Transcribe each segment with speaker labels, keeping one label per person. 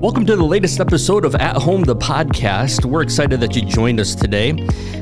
Speaker 1: Welcome to the latest episode of At Home, the podcast. We're excited that you joined us today.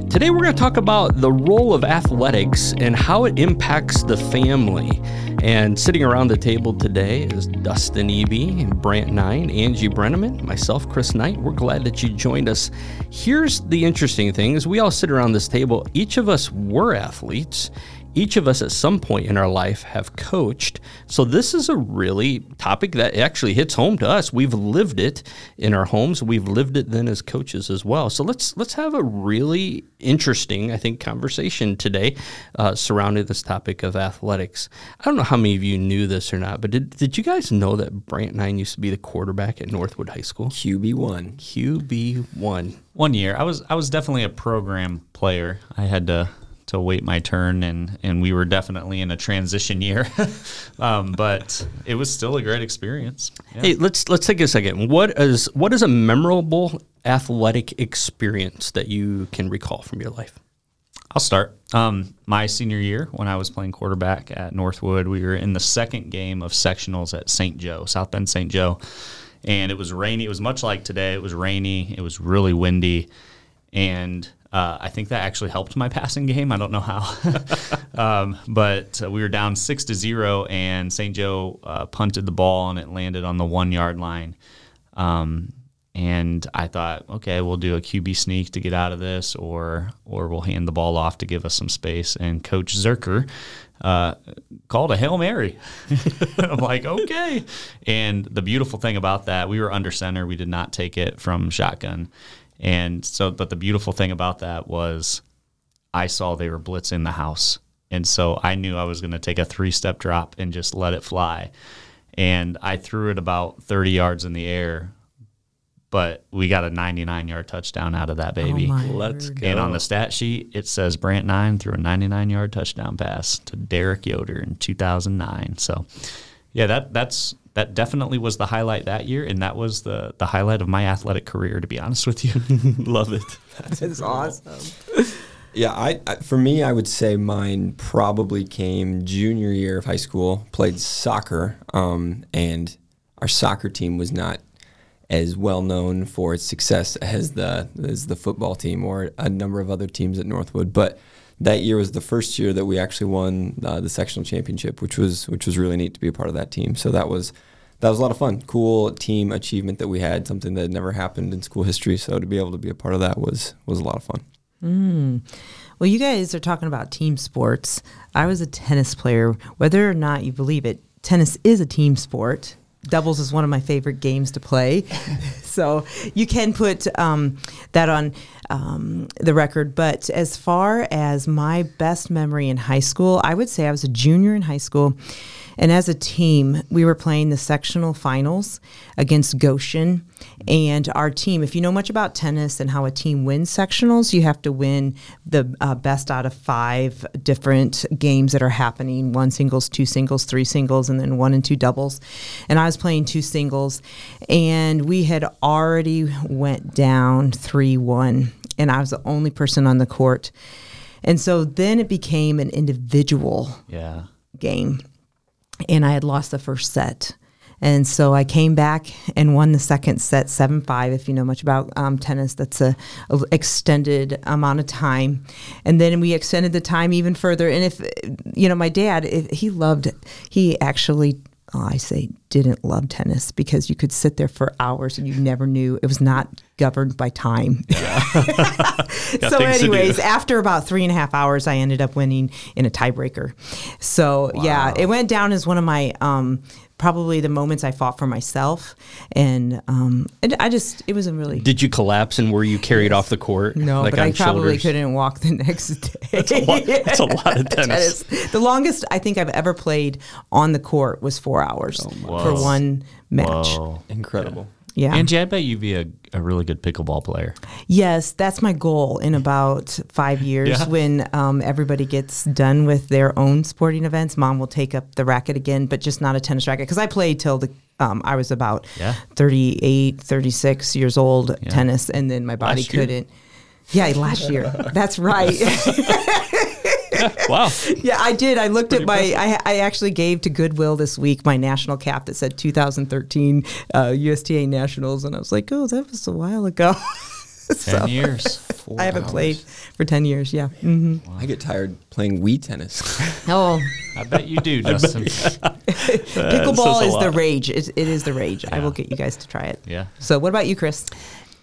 Speaker 1: Today, we're going to talk about the role of athletics and how it impacts the family. And sitting around the table today is Dustin Eby, Brant Nine, Angie Brenneman, myself, Chris Knight. We're glad that you joined us. Here's the interesting thing is we all sit around this table. Each of us were athletes each of us at some point in our life have coached. So this is a really topic that actually hits home to us. We've lived it in our homes. We've lived it then as coaches as well. So let's let's have a really interesting, I think, conversation today uh, surrounding this topic of athletics. I don't know how many of you knew this or not, but did, did you guys know that Brant Nine used to be the quarterback at Northwood High School?
Speaker 2: QB one.
Speaker 1: QB one.
Speaker 3: One year, I was I was definitely a program player. I had to to wait my turn, and and we were definitely in a transition year, um, but it was still a great experience.
Speaker 1: Yeah. Hey, let's let's take a second. What is what is a memorable athletic experience that you can recall from your life?
Speaker 3: I'll start. Um, my senior year, when I was playing quarterback at Northwood, we were in the second game of sectionals at St. Joe, South Bend St. Joe, and it was rainy. It was much like today. It was rainy. It was really windy, and uh, I think that actually helped my passing game. I don't know how, um, but uh, we were down six to zero, and St. Joe uh, punted the ball, and it landed on the one yard line. Um, and I thought, okay, we'll do a QB sneak to get out of this, or or we'll hand the ball off to give us some space. And Coach Zerker uh, called a hail mary. I'm like, okay. And the beautiful thing about that, we were under center. We did not take it from shotgun, and so, but the beautiful thing about that was I saw they were blitzing the house. And so I knew I was going to take a three step drop and just let it fly. And I threw it about 30 yards in the air, but we got a 99 yard touchdown out of that oh baby.
Speaker 1: Oh Let's go.
Speaker 3: And on the stat sheet, it says Brant Nine threw a 99 yard touchdown pass to Derek Yoder in 2009. So, yeah, that that's that definitely was the highlight that year, and that was the the highlight of my athletic career. To be honest with you,
Speaker 1: love it.
Speaker 2: That's awesome. Yeah, I, I, for me, I would say mine probably came junior year of high school. Played soccer, um, and our soccer team was not as well known for its success as the as the football team or a number of other teams at Northwood. But that year was the first year that we actually won uh, the sectional championship, which was which was really neat to be a part of that team. So that was that was a lot of fun. Cool team achievement that we had, something that never happened in school history. So to be able to be a part of that was was a lot of fun.
Speaker 4: Mm. Well, you guys are talking about team sports. I was a tennis player. Whether or not you believe it, tennis is a team sport doubles is one of my favorite games to play. so you can put um, that on um, the record. But as far as my best memory in high school, I would say I was a junior in high school. And as a team, we were playing the sectional finals against Goshen. And our team, if you know much about tennis and how a team wins sectionals, you have to win the uh, best out of five different games that are happening one singles, two singles, three singles, and then one and two doubles. And I was playing two singles, and we had already went down 3 1, and I was the only person on the court. And so then it became an individual
Speaker 3: yeah.
Speaker 4: game and I had lost the first set. And so I came back and won the second set, seven five. If you know much about um, tennis, that's a, extended amount of time. And then we extended the time even further. And if you know, my dad, if he loved, he actually I say didn't love tennis because you could sit there for hours and you never knew it was not governed by time. Yeah. so, anyways, after about three and a half hours, I ended up winning in a tiebreaker. So, wow. yeah, it went down as one of my um, probably the moments I fought for myself, and um, I just it was a really.
Speaker 1: Did you collapse and were you carried yes. off the court?
Speaker 4: No, like but I probably shoulders? couldn't walk the next day.
Speaker 1: that's, a lot, that's a lot of tennis.
Speaker 4: tennis. The longest I think I've ever played on the court was four hours oh for one match.
Speaker 2: Whoa. Incredible.
Speaker 4: Yeah.
Speaker 3: Angie, I bet you'd be a, a really good pickleball player.
Speaker 4: Yes, that's my goal in about five years yeah. when um, everybody gets done with their own sporting events. Mom will take up the racket again, but just not a tennis racket. Because I played till the um, I was about yeah. 38, 36 years old yeah. tennis, and then my body couldn't. Yeah, last year. That's right.
Speaker 1: wow.
Speaker 4: Yeah, I did. I looked at my. I, I actually gave to Goodwill this week my national cap that said 2013 uh, USTA Nationals, and I was like, oh, that was a while ago.
Speaker 3: Ten
Speaker 4: So,
Speaker 3: years.
Speaker 2: Four
Speaker 4: I haven't
Speaker 2: hours.
Speaker 4: played for 10 years. Yeah. hmm
Speaker 2: I get tired playing Wii tennis.
Speaker 4: Oh,
Speaker 3: I bet you do, Justin.
Speaker 4: pickleball
Speaker 1: says a
Speaker 4: is the rage. It, it is the rage. I will get you guys to try it.
Speaker 3: Yeah.
Speaker 4: So, what about you, Chris?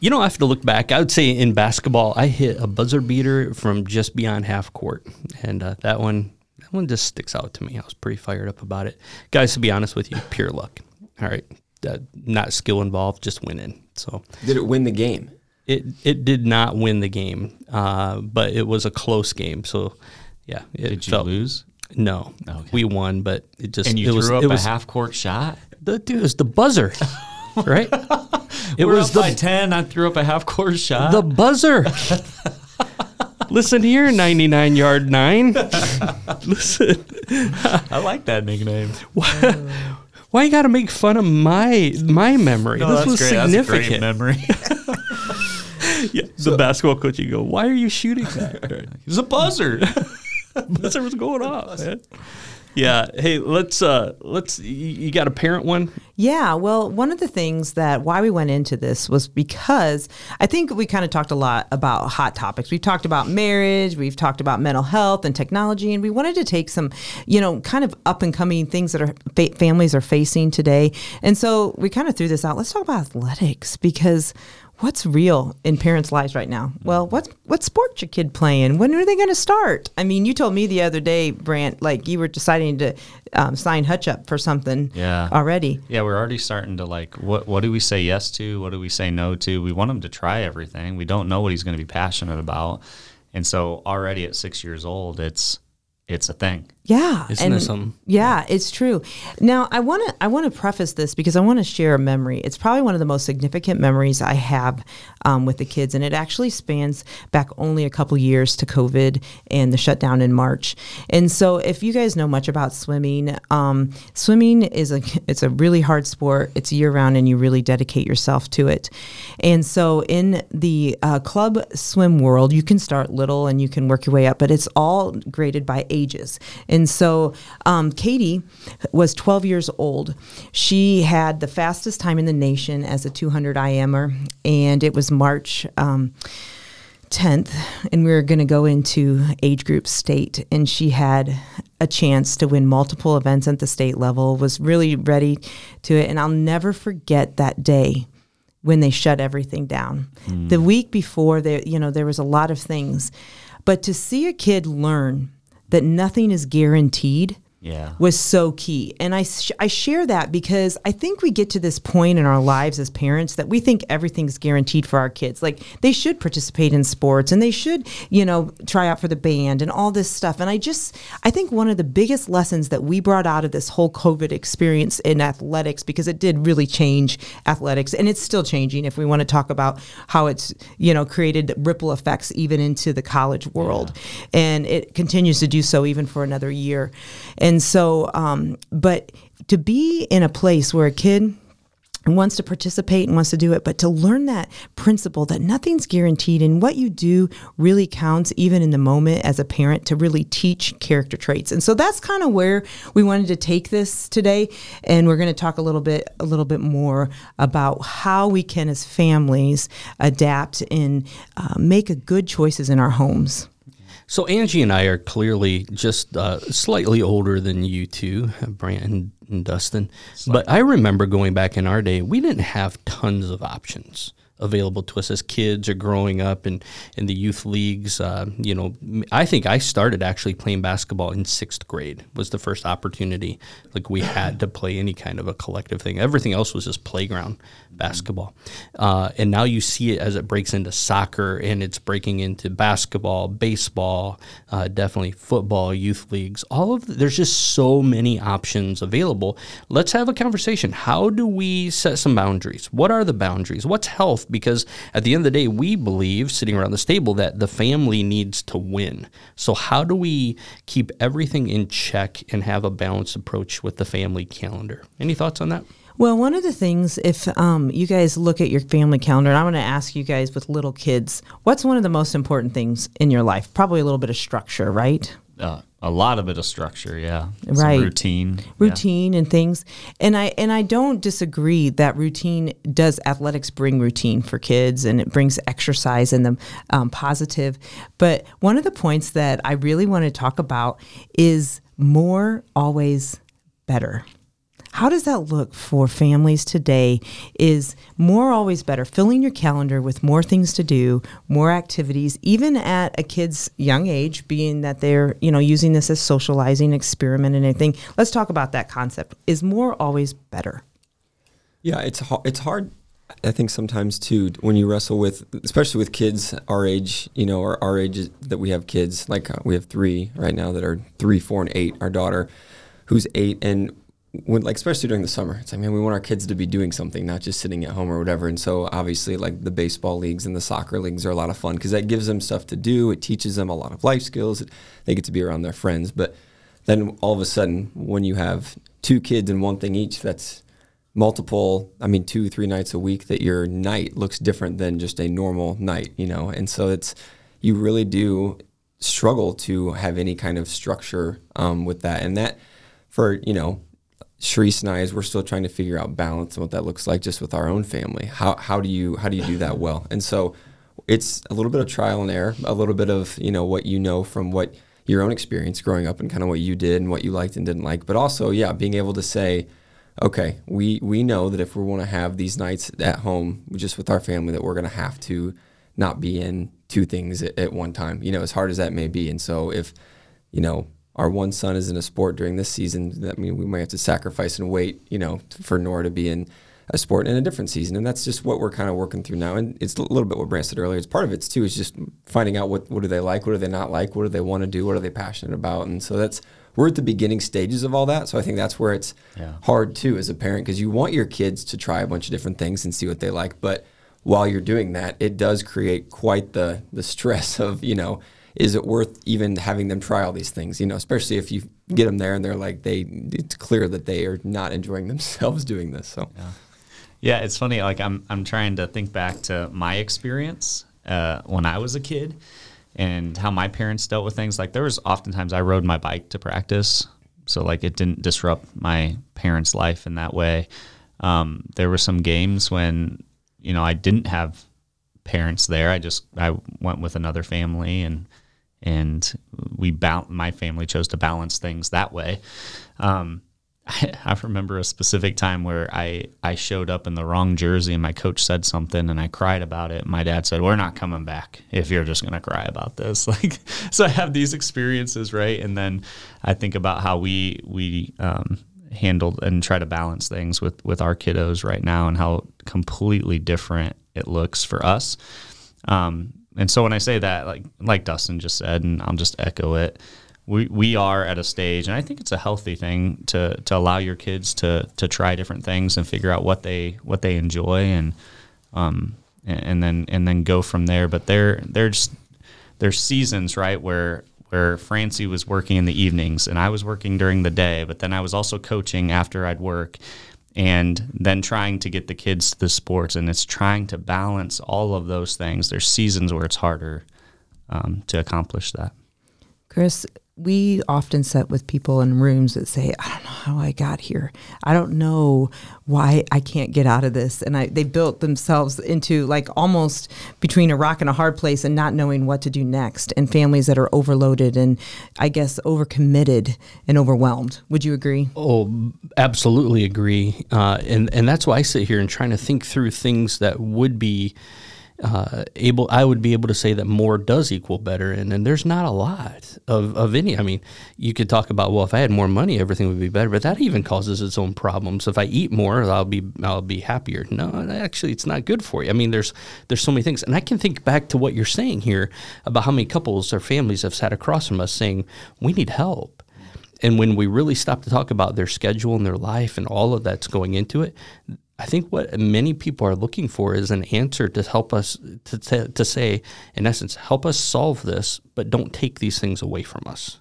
Speaker 1: You know, I have to look back. I would say in basketball, I hit a buzzer beater from just beyond half court, and uh, that one, that one just sticks out to me. I was pretty fired up about it, guys. To be honest with you, pure luck. All right, uh, not skill involved, just winning. So
Speaker 2: Did it win the game?
Speaker 1: it it did not win the game, uh, but it was a close game. So yeah, it
Speaker 3: Did you
Speaker 1: felt,
Speaker 3: lose?
Speaker 1: No,
Speaker 3: Okay.
Speaker 1: we won, but it just
Speaker 3: And you
Speaker 1: it was
Speaker 3: threw up
Speaker 1: it
Speaker 3: a half court shot?
Speaker 1: the dude it was the buzzer, right? It
Speaker 3: We're
Speaker 1: was the
Speaker 3: by 10. I threw up a half court shot.
Speaker 1: the buzzer. Listen here, 99 yard nine. Listen,
Speaker 3: I like that nickname.
Speaker 1: why you got to make fun of my my memory?
Speaker 3: No,
Speaker 1: this
Speaker 3: that's
Speaker 1: was
Speaker 3: great. That's a great
Speaker 1: significant.
Speaker 3: memory.
Speaker 1: yeah, the basketball coach, you go, why are you shooting that?
Speaker 3: was a buzzer.
Speaker 1: buzzer was going off. man. Yeah. Hey, let's uh let's. You, got a parent one?
Speaker 4: Yeah, well, one of the things that why we went into this was because I think we kind of talked a lot about hot topics. We've talked about marriage, we've talked about mental health and technology, and we wanted to take some, you know, kind of up and coming things that our fa- families are facing today. And so we kind of threw this out. Let's talk about athletics because what's real in parents' lives right now? Well, what's what sport your kid playing? When are they going to start? I mean, you told me the other day, Brant, like you were deciding to um, sign Hutch up for something
Speaker 3: Yeah.
Speaker 4: already.
Speaker 3: Yeah, we're already starting to like what what do we say yes to? What do we say no to? We want him to try everything. We don't know what he's going to be passionate about. And so already at 6 years old, it's it's a thing.
Speaker 4: Yeah,
Speaker 1: Isn't that something?
Speaker 4: Yeah, it's true. Now, I want to I want to preface this because I want to share a memory. It's probably one of the most significant memories I have um, with the kids, and it actually spans back only a couple years to COVID and the shutdown in March. And so, if you guys know much about swimming, um, swimming is a it's a really hard sport. It's year round, and you really dedicate yourself to it. And so, in the uh, club swim world, you can start little and you can work your way up, but it's all graded by ages. And so, um, Katie was 12 years old. She had the fastest time in the nation as a 200 IMer, and it was March. Um, 10th and we were going to go into age group state and she had a chance to win multiple events at the state level was really ready to it and i'll never forget that day when they shut everything down the week before there you know there was a lot of things but to see a kid learn that nothing is guaranteed
Speaker 3: Yeah.
Speaker 4: was so key. And I, sh- I share that because I think we get to this point in our lives as parents that we think everything's guaranteed for our kids. Like they should participate in sports and they should, you know, try out for the band and all this stuff. And I just, I think one of the biggest lessons that we brought out of this whole COVID experience in athletics, because it did really change athletics and it's still changing if we want to talk about how it's, you know, created ripple effects even into the college world. And it continues to do so even for another year. And so, um, but to be in a place where a kid wants to participate and wants to do it, but to learn that principle that nothing's guaranteed and what you do really counts, even in the moment as a parent, to really teach character traits. And so that's kind of where we wanted to take this today. And we're going to talk a little bit, a little bit more about how we can, as families, adapt and uh, make good choices in our homes.
Speaker 1: So Angie and I are clearly just uh, slightly older than you two, Brant and, and Dustin. But I remember going back in our day, we didn't have tons of options available to us as kids or growing up in, in the youth leagues. Uh, you know, I think I started actually playing basketball in sixth grade was the first opportunity. Like we had to play any kind of a collective thing. Everything else was just playground basketball. Uh, and now you see it as it breaks into soccer and it's breaking into basketball, baseball, uh, definitely football, youth leagues. All of the, there's just so many options available. Let's have a conversation. How do we set some boundaries? What are the boundaries? What's health? Because at the end of the day, we believe sitting around this table that the family needs to win. So how do we keep everything in check and have a balanced approach with the family calendar? Any thoughts on that?
Speaker 4: Well, one of the things, if um, you guys look at your family calendar, and I want to ask you guys with little kids, what's one of the most important things in your life? Probably a little bit of structure, right?
Speaker 3: Uh, a lot of it is structure, yeah. Some
Speaker 4: Right.
Speaker 3: routine. yeah.
Speaker 4: routine and things and i and i don't disagree that routine does athletics bring routine for kids and it brings exercise and them um, positive but one of the points that i really want to talk about is more always better how does that look for families today? Is more always better, filling your calendar with more things to do, more activities, even at a kid's young age, being that they're, you know, using this as socializing, experiment and anything. Let's talk about that concept. Is more always better?
Speaker 2: Yeah, it's it's hard. I think sometimes too when you wrestle with, especially with kids our age, you know, or our age that we have kids. Like uh, we have three right now that are three, four, and eight. Our daughter, who's eight, and when like especially during the summer, it's like man, we want our kids to be doing something, not just sitting at home or whatever. And so obviously, like the baseball leagues and the soccer leagues are a lot of fun because that gives them stuff to do. It teaches them a lot of life skills. They get to be around their friends, but then all of a sudden, when you have two kids and one thing each, that's multiple i mean two three nights a week that your night looks different than just a normal night you know and so it's you really do struggle to have any kind of structure um, with that and that for you know Sharice and I, as we're still trying to figure out balance and what that looks like, just with our own family. How how do you how do you do that well? And so, it's a little bit of trial and error, a little bit of you know what you know from what your own experience growing up and kind of what you did and what you liked and didn't like, but also yeah, being able to say, okay, we we know that if we want to have these nights at home just with our family, that we're going to have to not be in two things at, at one time. You know, as hard as that may be. And so if you know our one son is in a sport during this season, that means we might have to sacrifice and wait. You know, for Nora to be in a sport in a different season, and that's just what we're kind of working through now. And it's a little bit what Brant said earlier. It's part of it too is just finding out what what do they like, what do they not like, what do they want to do, what are they passionate about, and so that's we're at the beginning stages of all that. So I think that's where it's
Speaker 3: Yeah.
Speaker 2: hard too as a parent because you want your kids to try a bunch of different things and see what they like, but while you're doing that, it does create quite the the stress of you know. Is it worth even having them try all these things? You know, especially if you get them there and they're like they. It's clear that they are not enjoying themselves doing this. So,
Speaker 3: Yeah, it's funny. Like I'm, I'm trying to think back to my experience uh, when I was a kid, and how my parents dealt with things. Like there was oftentimes I rode my bike to practice, so like it didn't disrupt my parents' life in that way. Um, there were some games when you know I didn't have parents there. I just I went with another family and and we bal- my family chose to balance things that way. Um, I, I remember a specific time where I, I showed up in the wrong jersey and my coach said something and I cried about it. My dad said, "We're not coming back if you're just going to cry about this." Like, so I have these experiences, right? And then I think about how we we um, handled and try to balance things with with our kiddos right now and how completely different it looks for us. Um, and so when I say that, like like Dustin just said, and I'll just echo it, we we are at a stage, and I think it's a healthy thing to to allow your kids to to try different things and figure out what they what they enjoy and um and, then and then go from there. But there there's there's seasons right where where Francie was working in the evenings and I was working during the day, but then I was also coaching after I'd work and then trying to get the kids to the sports and it's trying to balance all of those things. There's seasons where it's harder um, to accomplish that.
Speaker 4: Chris, we often sit with people in rooms that say, I don't know how I got here. I don't know why I can't get out of this. And I, they built themselves into like almost between a rock and a hard place and not knowing what to do next. And families that are overloaded and I guess overcommitted and overwhelmed. Would you agree?
Speaker 1: Oh, absolutely agree. Uh, and and that's why I sit here and trying to think through things that would be uh, able. I would be able to say that more does equal better, and, and there's not a lot of, of any. I mean, you could talk about well, if I had more money, everything would be better, but that even causes its own problems. If I eat more, I'll be I'll be happier. No, actually, it's not good for you. I mean, there's there's so many things, and I can think back to what you're saying here about how many couples or families have sat across from us saying we need help. And when we really stop to talk about their schedule and their life and all of that's going into it, I think what many people are looking for is an answer to help us to, to, to say, in essence, help us solve this, but don't take these things away from us.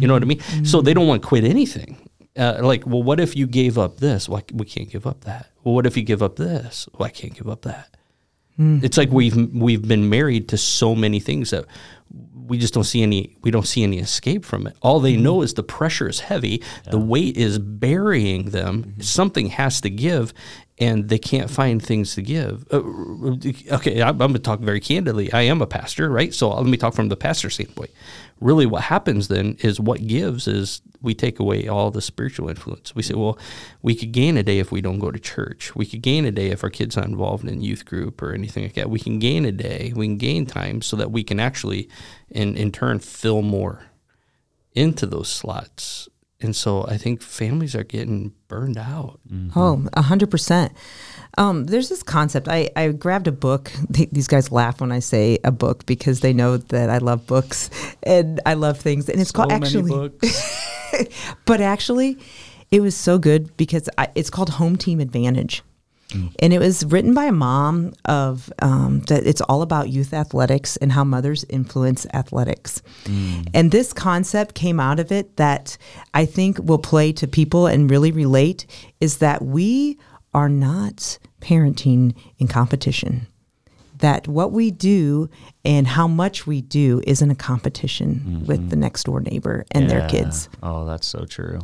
Speaker 1: You know what I mean? So they don't want to quit anything. Uh, like, well, what if you gave up this? Why we can't give up that? Well, what if you give up this? Well, I can't give up that. It's like we've we've been married to so many things that we just don't see any we don't see any escape from it. All they mm-hmm. know is the pressure is heavy, yeah. the weight is burying them. Mm-hmm. Something has to give, and they can't find things to give. Uh, okay, I'm, I'm going to talk very candidly. I am a pastor, right? So let me talk from the pastor standpoint. Really, what happens then is what gives is we take away all the spiritual influence. We say, well, we could gain a day if we don't go to church. We could gain a day if our kids not involved in youth group or anything like that. We can gain a day. We can gain time so that we can actually, in in turn, fill more into those slots and so I think families are getting burned out.
Speaker 4: Mm-hmm. Oh, a hundred percent. Um, there's this concept. I, I grabbed a book. They, these guys laugh when I say a book because they know that I love books and I love things. And it's so called actually, but actually, it was so good because I, it's called Home Team Advantage. Mm. And it was written by a mom of um, that it's all about youth athletics and how mothers influence athletics. Mm. And this concept came out of it that I think will play to people and really relate is that we are not parenting in competition. That what we do and how much we do isn't a competition mm-hmm. with the next door neighbor and yeah. their kids.
Speaker 3: Oh, that's so true.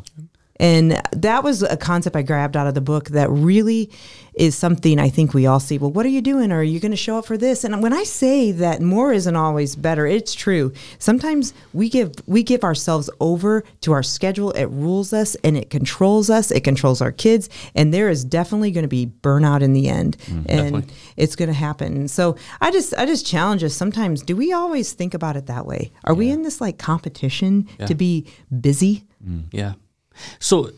Speaker 4: And that was a concept I grabbed out of the book that really is something I think we all see. Well, what are you doing? are you going to show up for this? And when I say that more isn't always better, it's true. Sometimes we give we give ourselves over to our schedule. It rules us and it controls us. It controls our kids, and there is definitely going to be burnout in the end, mm, and definitely. it's going to happen. So I just I just challenge us. Sometimes, do we always think about it that way? Are yeah. we in this like competition yeah. to be busy?
Speaker 1: Mm. Yeah. So,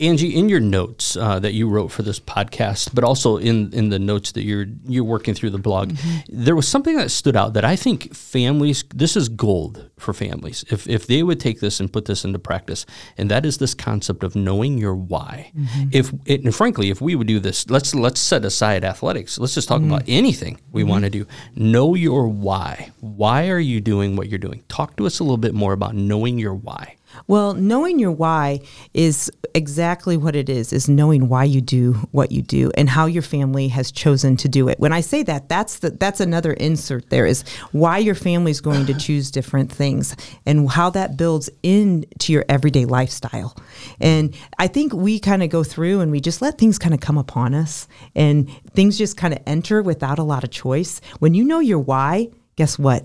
Speaker 1: Angie, in your notes uh, that you wrote for this podcast, but also in, in the notes that you're you're working through the blog, mm-hmm. there was something that stood out that I think families this is gold for families if if they would take this and put this into practice, and that is this concept of knowing your why. Mm-hmm. If it, and frankly, if we would do this, let's let's set aside athletics. Let's just talk mm-hmm. about anything we mm-hmm. want to do. Know your why. Why are you doing what you're doing? Talk to us a little bit more about knowing your why.
Speaker 4: Well, knowing your why is exactly what it is, is knowing why you do what you do and how your family has chosen to do it. When I say that, that's the, that's another insert there is why your family is going to choose different things and how that builds into your everyday lifestyle. And I think we kind of go through and we just let things kind of come upon us and things just kind of enter without a lot of choice. When you know your why, guess what?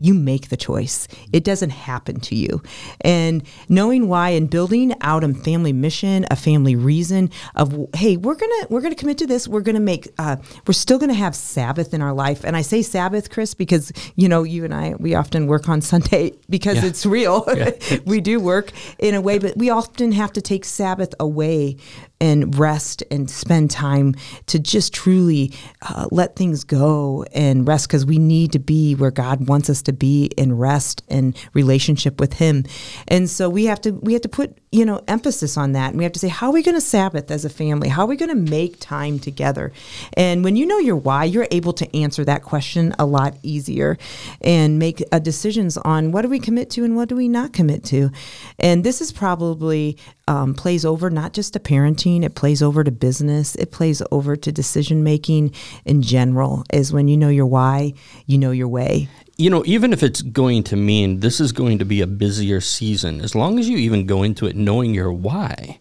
Speaker 4: You make the choice. It doesn't happen to you. And knowing why and building out a family mission, a family reason of hey, we're gonna we're gonna commit to this. We're gonna make uh, we're still gonna have Sabbath in our life. And I say Sabbath, Chris, because you know you and I we often work on Sunday because yeah. it's real. Yeah. we do work in a way, but we often have to take Sabbath away and rest and spend time to just truly uh, let things go and rest because we need to be where God wants us to be in rest and relationship with Him. And so we have to we have to put you know emphasis on that. And we have to say how are we going to sabbath as a family? How are we going to make time together? And when you know your why you're able to answer that question a lot easier and make uh, decisions on what do we commit to and what do we not commit to. And this is probably um, plays over not just to parenting it plays over to business it plays over to decision making in general is when you know your why you know your way
Speaker 1: you know, even if it's going to mean this is going to be a busier season, as long as you even go into it knowing your why,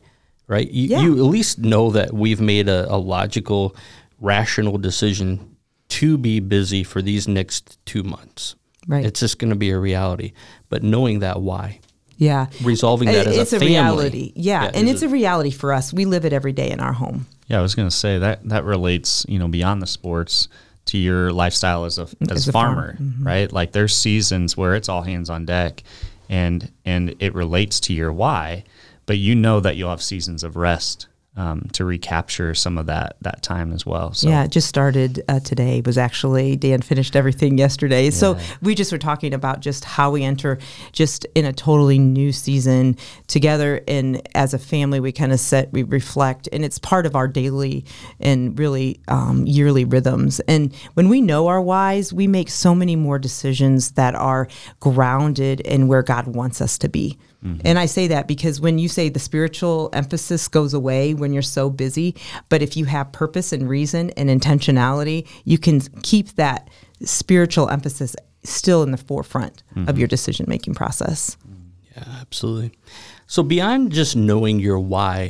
Speaker 1: right? You, yeah. you at least know that we've made a, a logical, rational decision to be busy for these next two months. Right. It's just going to be a reality. But knowing that why.
Speaker 4: Yeah.
Speaker 1: Resolving that it's
Speaker 4: as a,
Speaker 1: a
Speaker 4: reality. Yeah. yeah and it's a, a reality for us. We live it every day in our home.
Speaker 3: Yeah, I was going to say that that relates, you know, beyond the sports to your lifestyle as a as, as a farmer, farmer. Mm-hmm. right? Like there's seasons where it's all hands on deck, and and it relates to your why, but you know that you'll have seasons of rest um, to recapture some of that that time as well.
Speaker 4: So. Yeah, it just started uh, today. Was actually Dan finished everything yesterday. Yeah. So we just were talking about just how we enter just in a totally new season together, and as a family, we kind of set, we reflect, and it's part of our daily and really um, yearly rhythms. And when we know our whys, we make so many more decisions that are grounded in where God wants us to be. Mm-hmm. And I say that because when you say the spiritual emphasis goes away when you're so busy, but if you have purpose and reason and intentionality, you can keep that spiritual emphasis still in the forefront mm-hmm. of your decision making process.
Speaker 1: Yeah, absolutely. So beyond just knowing your why,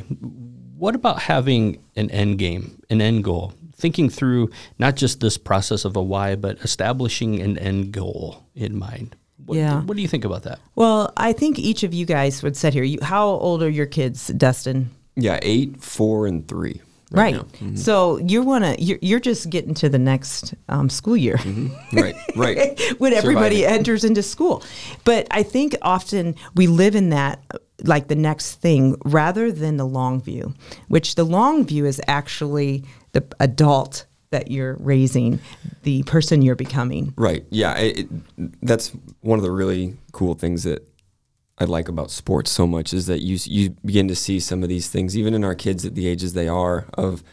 Speaker 1: what about having an end game, an end goal? Thinking through not just this process of a why, but establishing an end goal in mind. What, yeah. What do you think about that?
Speaker 4: Well, I think each of you guys would sit here. You, how old are your kids, Dustin?
Speaker 2: Yeah, eight, four, and three.
Speaker 4: Right. right. Mm-hmm. So you want to you're, you're just getting to the next um, school year.
Speaker 2: Mm-hmm. Right. Right.
Speaker 4: when everybody Surviving. enters into school. But I think often we live in that like the next thing rather than the long view, which the long view is actually the adult that you're raising, the person you're becoming.
Speaker 2: Right. Yeah. It, it, that's one of the really cool things that I like about sports so much is that you you begin to see some of these things even in our kids at the ages they are of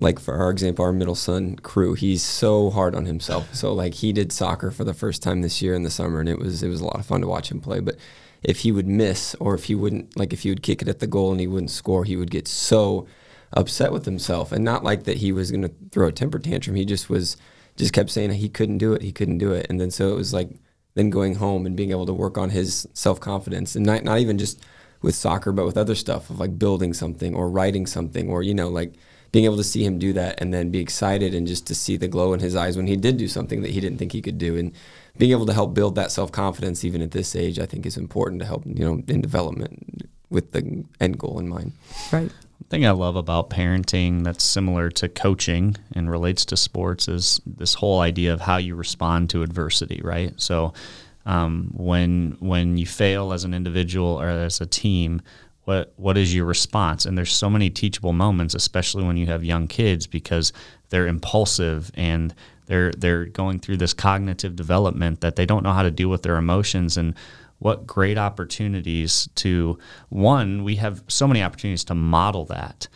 Speaker 2: like for our example our middle son crew he's so hard on himself so like he did soccer for the first time this year in the summer and it was it was a lot of fun to watch him play but if he would miss or if he wouldn't like if he would kick it at the goal and he wouldn't score he would get so upset with himself. And not like that he was going to throw a temper tantrum. He just was just kept saying he couldn't do it he couldn't do it. And then so it was like then going home and being able to work on his self confidence and not not even just with soccer but with other stuff of like building something or writing something or you know like being able to see him do that and then be excited and just to see the glow in his eyes when he did do something that he didn't think he could do. And being able to help build that self confidence even at this age I think is important to help you know in development with the end goal in mind.
Speaker 4: Right
Speaker 3: thing I love about parenting that's similar to coaching and relates to sports is this whole idea of how you respond to adversity, right? So um, when when you fail as an individual or as a team, what what is your response? And there's so many teachable moments, especially when you have young kids, because they're impulsive and they're they're going through this cognitive development that they don't know how to deal with their emotions and what great opportunities to one we have so many opportunities to model that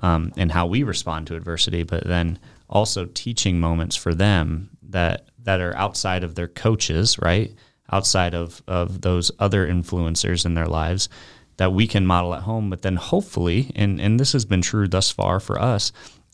Speaker 3: um, and how we respond to adversity but then also teaching moments for them that that are outside of their coaches right? Outside of of those other influencers in their lives that we can model at home but then hopefully and and this has been true thus far for us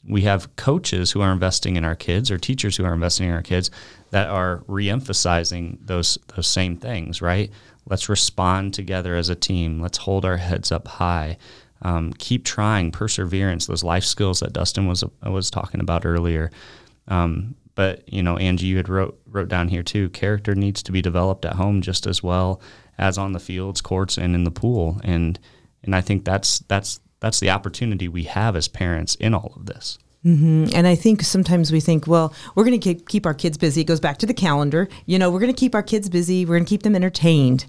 Speaker 3: we have coaches who are investing in our kids or teachers who are investing in our kids that are re-emphasizing those those same things right Let's respond together as a team. Let's hold our heads up high. Um, keep trying, perseverance, those life skills that Dustin was was talking about earlier. Um, but you know, Angie, you had wrote wrote down here too. Character needs to be developed at home just as well as on the fields, courts, and in the pool. And and I think that's that's that's the opportunity we have as parents in all of this.
Speaker 4: Mm-hmm. And I think sometimes we think, well, we're going to keep our kids busy. It goes back to the calendar. You know, we're going to keep our kids busy. We're going to keep them entertained.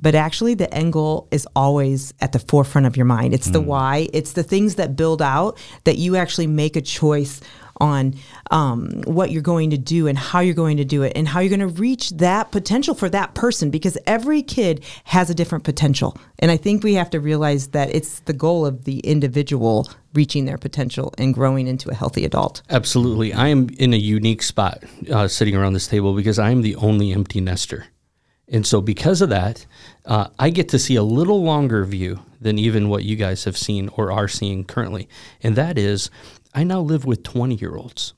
Speaker 4: But actually, the end goal is always at the forefront of your mind. It's mm. the why, it's the things that build out that you actually make a choice on um, what you're going to do and how you're going to do it and how you're going to reach that potential for that person because every kid has a different potential. And I think we have to realize that it's the goal of the individual reaching their potential and growing into a healthy adult.
Speaker 1: Absolutely. I am in a unique spot uh, sitting around this table because I am the only empty nester. And so, because of that, uh, I get to see a little longer view than even what you guys have seen or are seeing currently. And that is I now live with 20 year olds.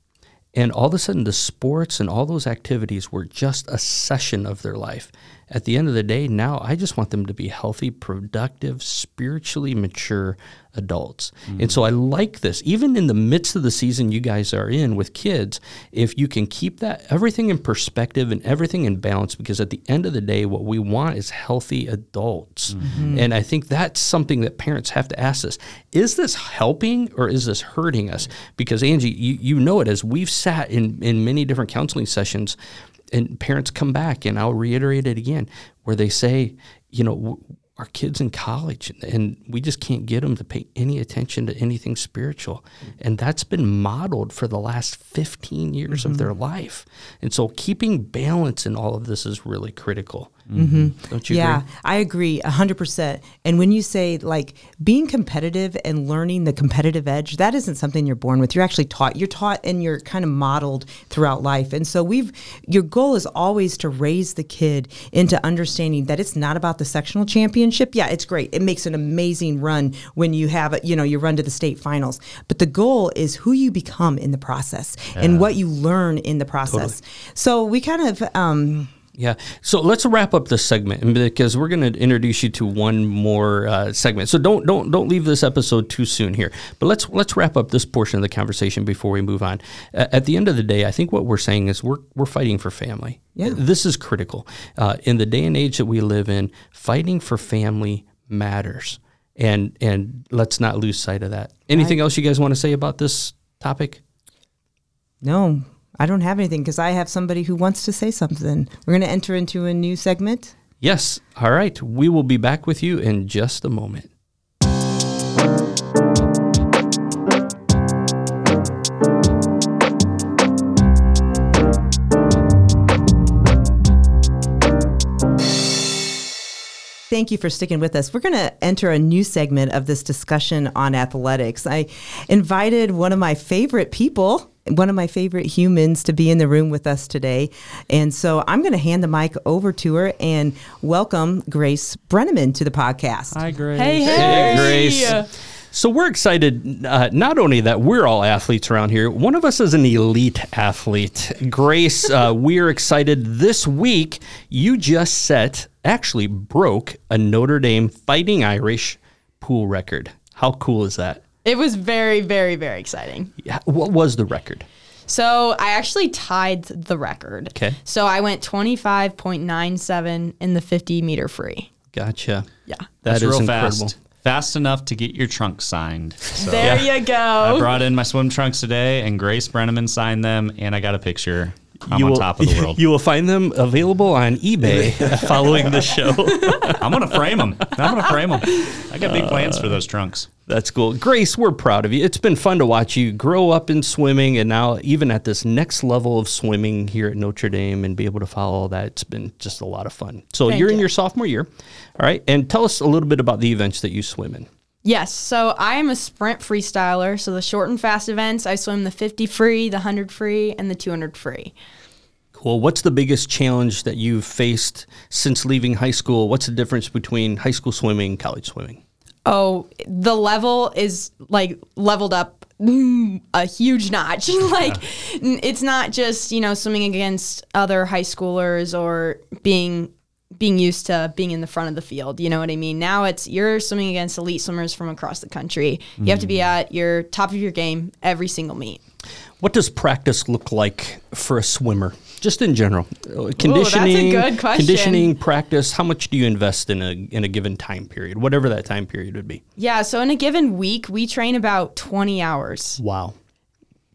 Speaker 1: And all of a sudden, the sports and all those activities were just a session of their life. At the end of the day, now I just want them to be healthy, productive, spiritually mature adults. Mm-hmm. And so I like this. Even in the midst of the season you guys are in with kids, if you can keep that everything in perspective and everything in balance, because at the end of the day, what we want is healthy adults. Mm-hmm. And I think that's something that parents have to ask us is this helping or is this hurting us? Because Angie, you, you know it as we've sat in, in many different counseling sessions and parents come back and I'll reiterate it again where they say, you know, our kids in college and we just can't get them to pay any attention to anything spiritual. And that's been modeled for the last 15 years mm-hmm. of their life. And so keeping balance in all of this is really critical Don't you
Speaker 4: yeah,
Speaker 1: agree?
Speaker 4: I agree 100%. And when you say like being competitive and learning the competitive edge, that isn't something you're born with. You're actually taught. You're taught and you're kind of modeled throughout life. And so we've your goal is always to raise the kid into understanding that it's not about the sectional championship. Yeah, it's great. It makes an amazing run when you have a, you know, you run to the state finals. But the goal is who you become in the process and what you learn in the process. So we kind of um
Speaker 1: Yeah. So let's wrap up this segment because we're going to introduce you to one more uh, segment. So don't don't don't leave this episode too soon here. But let's let's wrap up this portion of the conversation before we move on. Uh, at the end of the day, I think what we're saying is we're we're fighting for family.
Speaker 4: Yeah.
Speaker 1: This is critical uh, in the day and age that we live in. Fighting for family matters, and and let's not lose sight of that. Anything else you guys want to say about this topic?
Speaker 4: No, I don't have anything because I have somebody who wants to say something. We're going to enter into a new segment.
Speaker 1: Yes. All right. We will be back with you in just a moment.
Speaker 4: Thank you for sticking with us. We're going to enter a new segment of this discussion on athletics. I invited one of my favorite people, one of my favorite humans, to be in the room with us today. And so I'm going to hand the mic over to her and welcome Grace Brenneman to the podcast.
Speaker 3: Hi, Grace.
Speaker 5: Hey, hey,
Speaker 1: Hey, Grace. So we're excited uh, not only that we're all athletes around here, one of us is an elite athlete. Grace, uh, we're excited this week. You just set, actually broke a Notre Dame Fighting Irish pool record. How cool is that?
Speaker 5: It was very, very, very exciting.
Speaker 1: Yeah, What was the record?
Speaker 5: So I actually tied the record.
Speaker 1: Okay.
Speaker 5: So I went 25.97 in the 50 meter free.
Speaker 1: Gotcha.
Speaker 5: Yeah.
Speaker 1: That
Speaker 3: That's
Speaker 1: is
Speaker 3: real
Speaker 1: incredible.
Speaker 3: fast. Fast enough to get your trunk signed. So
Speaker 5: There
Speaker 1: Yeah.
Speaker 5: you go.
Speaker 3: I brought in my swim trunks today, and Grace Brenneman signed them, and I got a picture. I'm
Speaker 1: you
Speaker 3: on
Speaker 1: will,
Speaker 3: top of the world.
Speaker 1: You will find them available on eBay following the show.
Speaker 3: I'm gonna frame them. I'm gonna frame them. I got big plans for uh, those trunks.
Speaker 1: That's cool. Grace, we're proud of you. It's been fun to watch you grow up in swimming and now even at this next level of swimming here at Notre Dame and be able to follow all that. It's been just a lot of fun. So
Speaker 5: Thank
Speaker 1: you're in your sophomore year. All right. And tell us a little bit about the events that you swim in.
Speaker 5: Yes. So I am a sprint freestyler. So the short and fast events, I swim the 50 free, the 100 free, and the 200 free.
Speaker 1: Cool. What's the biggest challenge that you've faced since leaving high school? What's the difference between high school swimming and college swimming?
Speaker 5: Oh, the level is like leveled up a huge notch. like n- it's not just, you know, swimming against other high schoolers or being being used to being in the front of the field, you know what I mean? Now it's you're swimming against elite swimmers from across the country. You have to be at your top of your game every single meet.
Speaker 1: What does practice look like for a swimmer? Just in general, Uh,
Speaker 5: that's a
Speaker 1: conditioning,
Speaker 5: good
Speaker 1: conditioning, practice. How much do you invest in a in a given time period, whatever that time period would be?
Speaker 5: Yeah, so in a given week, we train about 20 hours.
Speaker 1: Wow.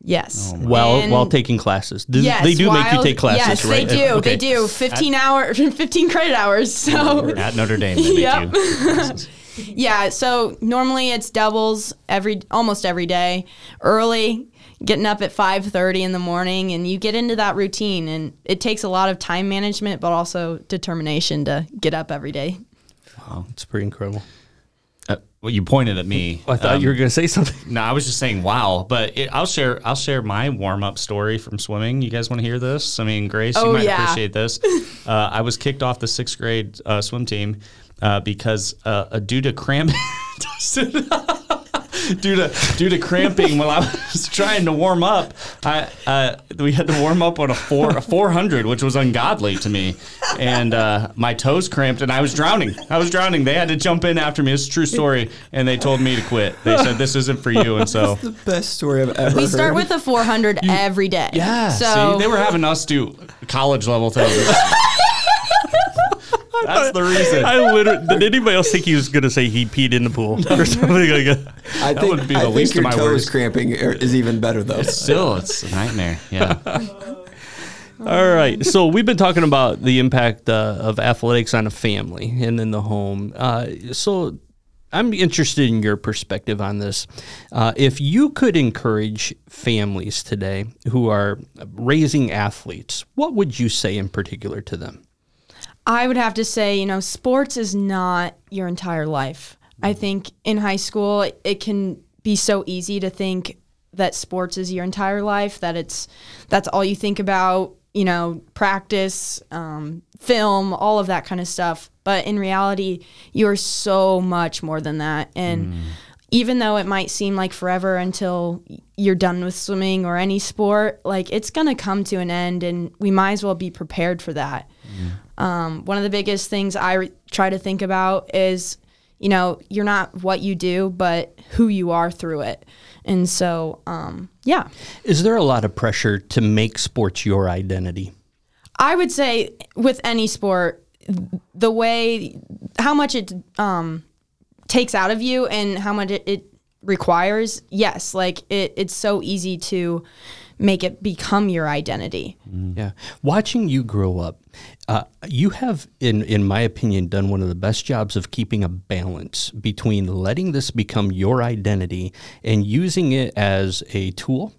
Speaker 5: Yes.
Speaker 1: Oh while
Speaker 5: And-
Speaker 1: while taking classes, Do-
Speaker 5: Yes,
Speaker 1: they do make you take classes,
Speaker 5: Yes,
Speaker 1: right?
Speaker 5: they do.
Speaker 1: Okay.
Speaker 5: They do. 15 hour 15 credit hours. So
Speaker 3: At Notre Dame, they
Speaker 5: Yep. Yeah, so normally it's doubles every almost every day. Early, getting up at 5:30 in the morning and you get into that routine and it takes a lot of time management but also determination to get up every day.
Speaker 1: Wow, It's pretty incredible.
Speaker 3: Well, you pointed at me.
Speaker 1: I thought
Speaker 3: Um,
Speaker 1: you were going to say something.
Speaker 3: No, I was just saying, wow. But it, I'll share. I'll share my warm up story from swimming. You guys want to hear this? I mean, Grace,
Speaker 5: Oh,
Speaker 3: you might
Speaker 5: yeah.
Speaker 3: appreciate this. Uh, I was kicked off the sixth grade uh, swim team uh, because uh, uh, due to cramp. Due to due to cramping while I was trying to warm up, I uh, we had to warm up on a four a four hundred, which was ungodly to me, and uh, my toes cramped and I was drowning. I was drowning. They had to jump in after me. It's a true story, and they told me to quit. They said this isn't for you, and so
Speaker 2: The best story I've ever
Speaker 5: We start
Speaker 2: heard.
Speaker 5: with a 400 every day.
Speaker 3: Yeah.
Speaker 5: So
Speaker 3: see, they were having us do college level things. That's the reason.
Speaker 1: I literally did anybody else think he was going to say he peed in the pool or something like that?
Speaker 2: I think,
Speaker 3: would be
Speaker 2: I
Speaker 3: the
Speaker 2: think
Speaker 3: least of
Speaker 2: your
Speaker 3: my
Speaker 2: toes
Speaker 3: worries.
Speaker 2: cramping is even better though.
Speaker 3: Still, it's a nightmare. Yeah.
Speaker 1: All right. So we've been talking about the impact uh, of athletics on a family and in the home. Uh, so I'm interested in your perspective on this. Uh, if you could encourage families today who are raising athletes, what would you say in particular to them?
Speaker 5: I would have to say, you know, sports is not your entire life. I think in high school, it, it can be so easy to think that sports is your entire life, that it's that's all you think about, you know, practice, um, film, all of that kind of stuff. But in reality, you're so much more than that. And mm. even though it might seem like forever until you're done with swimming or any sport, like it's going to come to an end, and we might as well be prepared for that. Mm. Um, one of the biggest things I re- try to think about is, you know, you're not what you do, but who you are through it. And so, um, yeah.
Speaker 1: Is there a lot of pressure to make sports your identity?
Speaker 5: I would say with any sport, the way, how much it um, takes out of you and how much it, it requires, yes, like it, it's so easy to make it become your identity.
Speaker 1: Mm. Yeah. Watching you grow up, uh, you have, in in my opinion, done one of the best jobs of keeping a balance between letting this become your identity and using it as a tool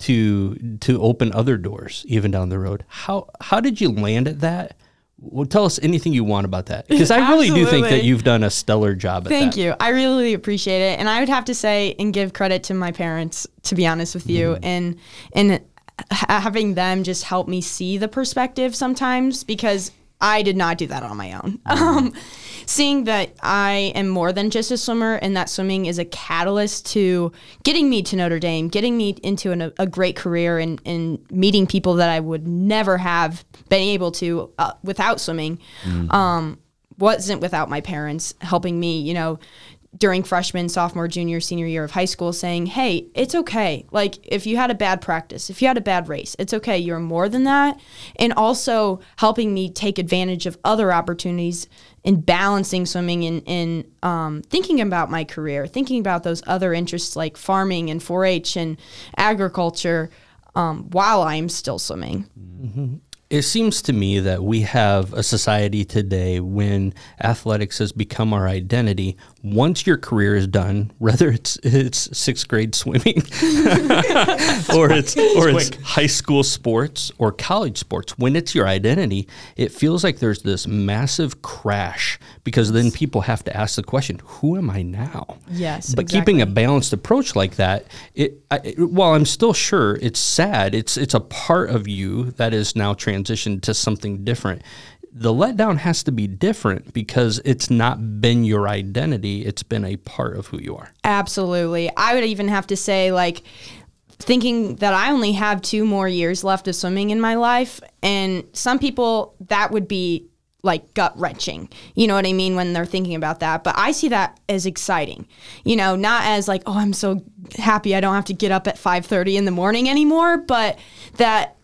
Speaker 1: to to open other doors, even down the road. How how did you land at that? Well, tell us anything you want about that because I really do think that you've done a stellar job.
Speaker 5: Thank
Speaker 1: that.
Speaker 5: you. I really appreciate it, and I would have to say and give credit to my parents. To be honest with you, mm. and and having them just help me see the perspective sometimes because I did not do that on my own. Mm. Um, seeing that I am more than just a swimmer and that swimming is a catalyst to getting me to Notre Dame, getting me into an, a great career and, and meeting people that I would never have been able to uh, without swimming. Mm. Um, wasn't without my parents helping me, you know, during freshman, sophomore, junior, senior year of high school saying, hey, it's okay. Like, if you had a bad practice, if you had a bad race, it's okay. You're more than that. And also helping me take advantage of other opportunities in balancing swimming and, um, thinking about my career, thinking about those other interests like farming and 4 H and agriculture um, while I'm still swimming.
Speaker 1: Mm-hmm. It seems to me that we have a society today when athletics has become our identity. Once your career is done, whether it's it's sixth grade swimming, or it's or it's high school sports or college sports, when it's your identity, it feels like there's this massive crash because then people have to ask the question, "Who am I now?"
Speaker 5: Yes,
Speaker 1: but exactly. keeping a balanced approach like that, it, I, it while I'm still sure it's sad, it's it's a part of you that is now transitioned to something different. The letdown has to be different because it's not been your identity, it's been a part of who you are.
Speaker 5: Absolutely. I would even have to say, like, thinking that I only have two more years left of swimming in my life. And some people, that would be like gut wrenching. You know what I mean when they're thinking about that. But I see that as exciting. You know, not as like, oh, I'm so happy I don't have to get up at 5:30 in the morning anymore, but that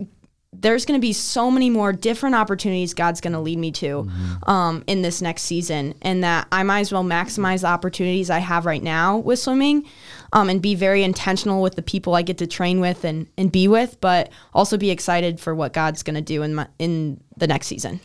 Speaker 5: there's going to be so many more different opportunities God's going to lead me to mm-hmm. um, in this next season, and that I might as well maximize the opportunities I have right now with swimming, um, and be very intentional with the people I get to train with and, and be with, but also be excited for what God's going to do in my, in the next season.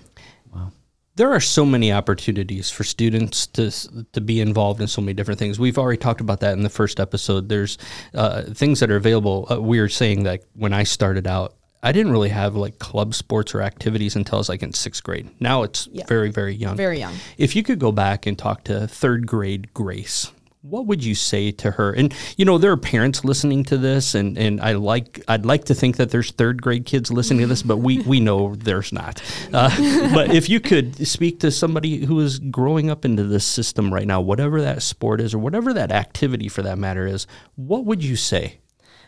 Speaker 1: Wow. There are so many opportunities for students to to be involved in so many different things. We've already talked about that in the first episode. There's uh, things that are available. Uh, we were saying that when I started out, I didn't really have like club sports or activities until I was like in sixth grade. Now it's yeah. very, very young.
Speaker 5: Very young.
Speaker 1: If you could go back and talk to third grade Grace, what would you say to her? And you know, there are parents listening to this, and, and I like I'd like to think that there's third grade kids listening to this, but we, we know there's not. Uh, but if you could speak to somebody who is growing up into this system right now, whatever that sport is or whatever that activity for that matter is, what would you say?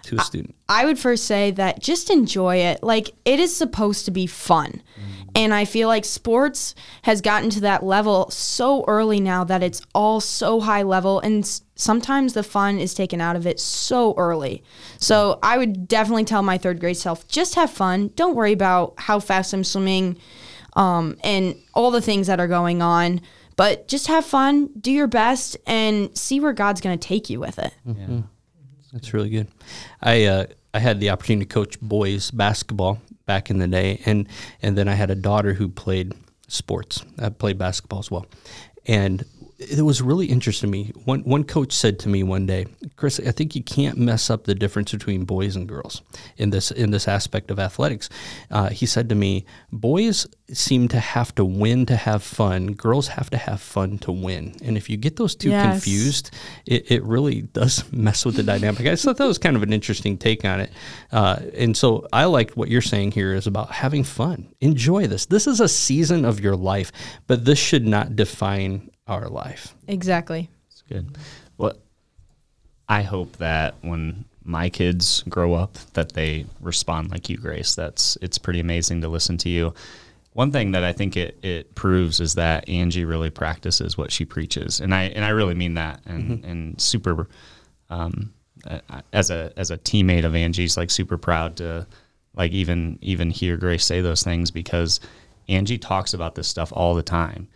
Speaker 1: To a student?
Speaker 5: I would first say that just enjoy it. Like it is supposed to be fun. Mm. And I feel like sports has gotten to that level so early now that it's all so high level and sometimes the fun is taken out of it so early. So I would definitely tell my third grade self just have fun. Don't worry about how fast I'm swimming um, and all the things that are going on. But just have fun, do your best, and see where God's going to take you with it.
Speaker 1: Mm-hmm. That's really good. I uh, I had the opportunity to coach boys basketball back in the day, and and then I had a daughter who played sports. I played basketball as well, and it was really interesting to me. One one coach said to me one day, Chris, I think you can't mess up the difference between boys and girls in this in this aspect of athletics. Uh, he said to me, boys seem to have to win to have fun. Girls have to have fun to win. And if you get those two
Speaker 5: Yes.
Speaker 1: confused, it, it really does mess with the dynamic. I thought that was kind of an interesting take on it. Uh, and so I like what you're saying here is about having fun. Enjoy this. This is a season of your life, but this should not define our life.
Speaker 5: Exactly.
Speaker 3: It's good. Well, I hope that when my kids grow up, that they respond like you, Grace. That's it's pretty amazing to listen to you. One thing that I think it, it proves is that Angie really practices what she preaches, and I and I really mean that. And and super, um, uh, as a as a teammate of Angie's, like super proud to like even even hear Grace say those things because Angie talks about this stuff all the time.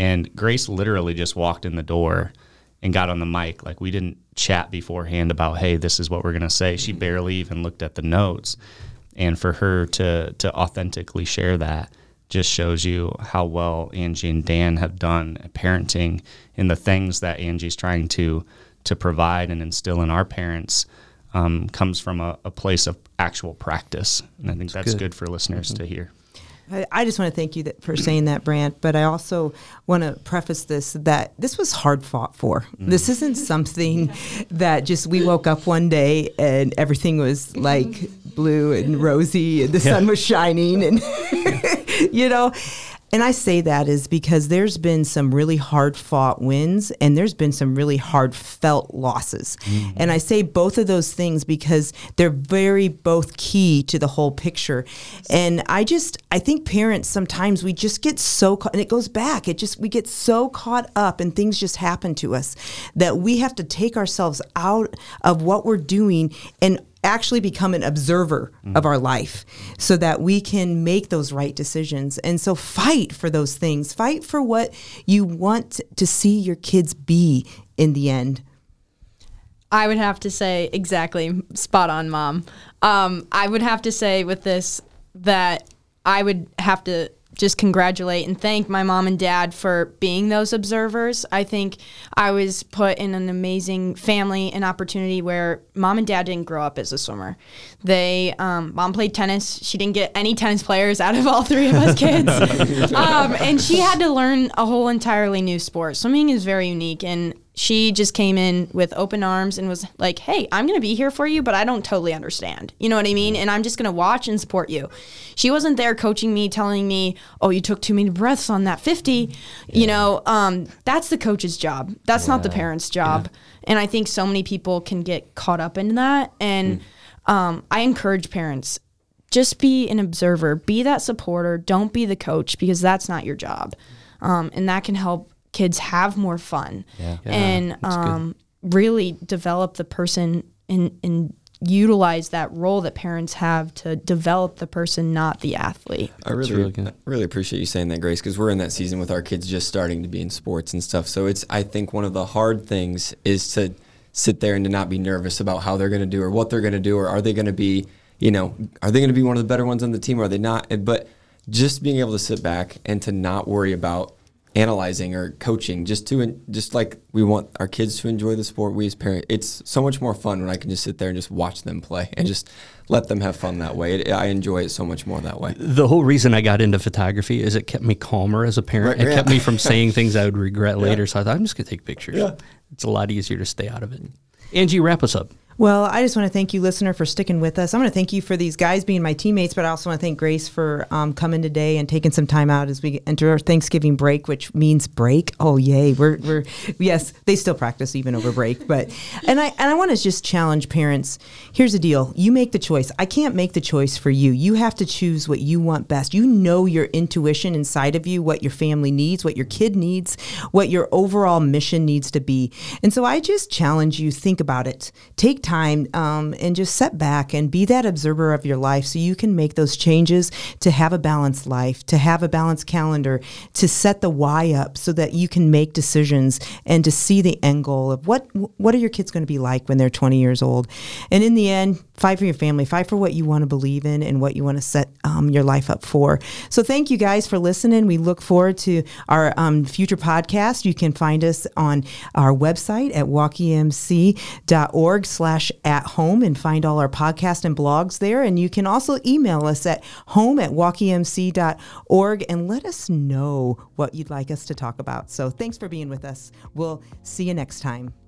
Speaker 3: And Grace literally just walked in the door and got on the mic. Like we didn't chat beforehand about, hey, this is what we're gonna say. She barely even looked at the notes. And for her to to authentically share that just shows you how well Angie and Dan have done parenting and the things that Angie's trying to to provide and instill in our parents um, comes from a, a place of actual practice. And I think that's
Speaker 1: good.
Speaker 3: good. for listeners to hear.
Speaker 4: I, I just want to thank you that, for saying that, Brant. But I also want to preface this that this was hard fought for. Mm. This isn't something that just we woke up one day and everything was like blue and rosy and the sun was shining and you know. And I say that is because there's been some really hard fought wins and there's been some really hard felt losses. Mm-hmm. And I say both of those things because they're very both key to the whole picture. And I just, I think parents sometimes we just get so caught, and it goes back, it just, we get so caught up and things just happen to us that we have to take ourselves out of what we're doing and actually become an observer of our life so that we can make those right decisions. And so fight for those things. Fight for what you want to see your kids be in the end.
Speaker 5: I would have to say exactly spot on, mom. Um, I would have to say with this that I would have to just congratulate and thank my mom and dad for being those observers. I think I was put in an amazing family and opportunity where mom and dad didn't grow up as a swimmer. They, um, mom played tennis. She didn't get any tennis players out of all three of us kids. um, and she had to learn a whole entirely new sport. Swimming is very unique and she just came in with open arms and was like, "Hey, I'm going to be here for you, but I don't totally understand. You know what I mean? And I'm just going to watch and support you." She wasn't there coaching me, telling me, "Oh, you took too many breaths on that 50." You know, um, that's the coach's job. That's not the parent's job. And I think so many people can get caught up in that. And um, I encourage parents just be an observer, be that supporter. Don't be the coach because that's not your job, um, and that can help kids have more fun and um, really develop the person and and utilize that role that parents have to develop the person, not the athlete.
Speaker 2: I really,
Speaker 1: really good.
Speaker 2: I really appreciate you saying that, Grace, because we're in that season with our kids just starting to be in sports and stuff. So it's, I think, one of the hard things is to sit there and to not be nervous about how they're going to do or what they're going to do or are they going to be, you know, are they going to be one of the better ones on the team or are they not? But just being able to sit back and to not worry about analyzing or coaching just to just like we want our kids to enjoy the sport we as parents it's so much more fun when i can just sit there and just watch them play and just let them have fun that way it, i enjoy it so much more that way
Speaker 1: The whole reason I got into photography is it kept me calmer as a parent.
Speaker 2: Right,
Speaker 1: it
Speaker 2: yeah.
Speaker 1: kept me from saying things I would regret later. So I thought I'm just gonna take pictures. It's a lot easier to stay out of it. Angie, wrap us up.
Speaker 4: Well, I just want to thank you, listener, for sticking with us. I'm going to thank you for these guys being my teammates, but I also want to thank Grace for um, coming today and taking some time out as we enter our Thanksgiving break, which means break. Oh, yay! We're, we're yes, they still practice even over break, but and I and I want to just challenge parents. Here's the deal: you make the choice. I can't make the choice for you. You have to choose what you want best. You know your intuition inside of you, what your family needs, what your kid needs, what your overall mission needs to be. And so I just challenge you: think about it. Take um, and just set back and be that observer of your life so you can make those changes to have a balanced life, to have a balanced calendar, to set the why up so that you can make decisions and to see the end goal of what what are your kids going to be like when they're 20 years old. And in the end, fight for your family, fight for what you want to believe in and what you want to set um, your life up for. So thank you guys for listening. We look forward to our um, future podcast. You can find us on our website at walkemc.org slash at home and find all our podcasts and blogs there. And you can also email us at home at walkemc.org and let us know what you'd like us to talk about. So thanks for being with us. We'll see you next time.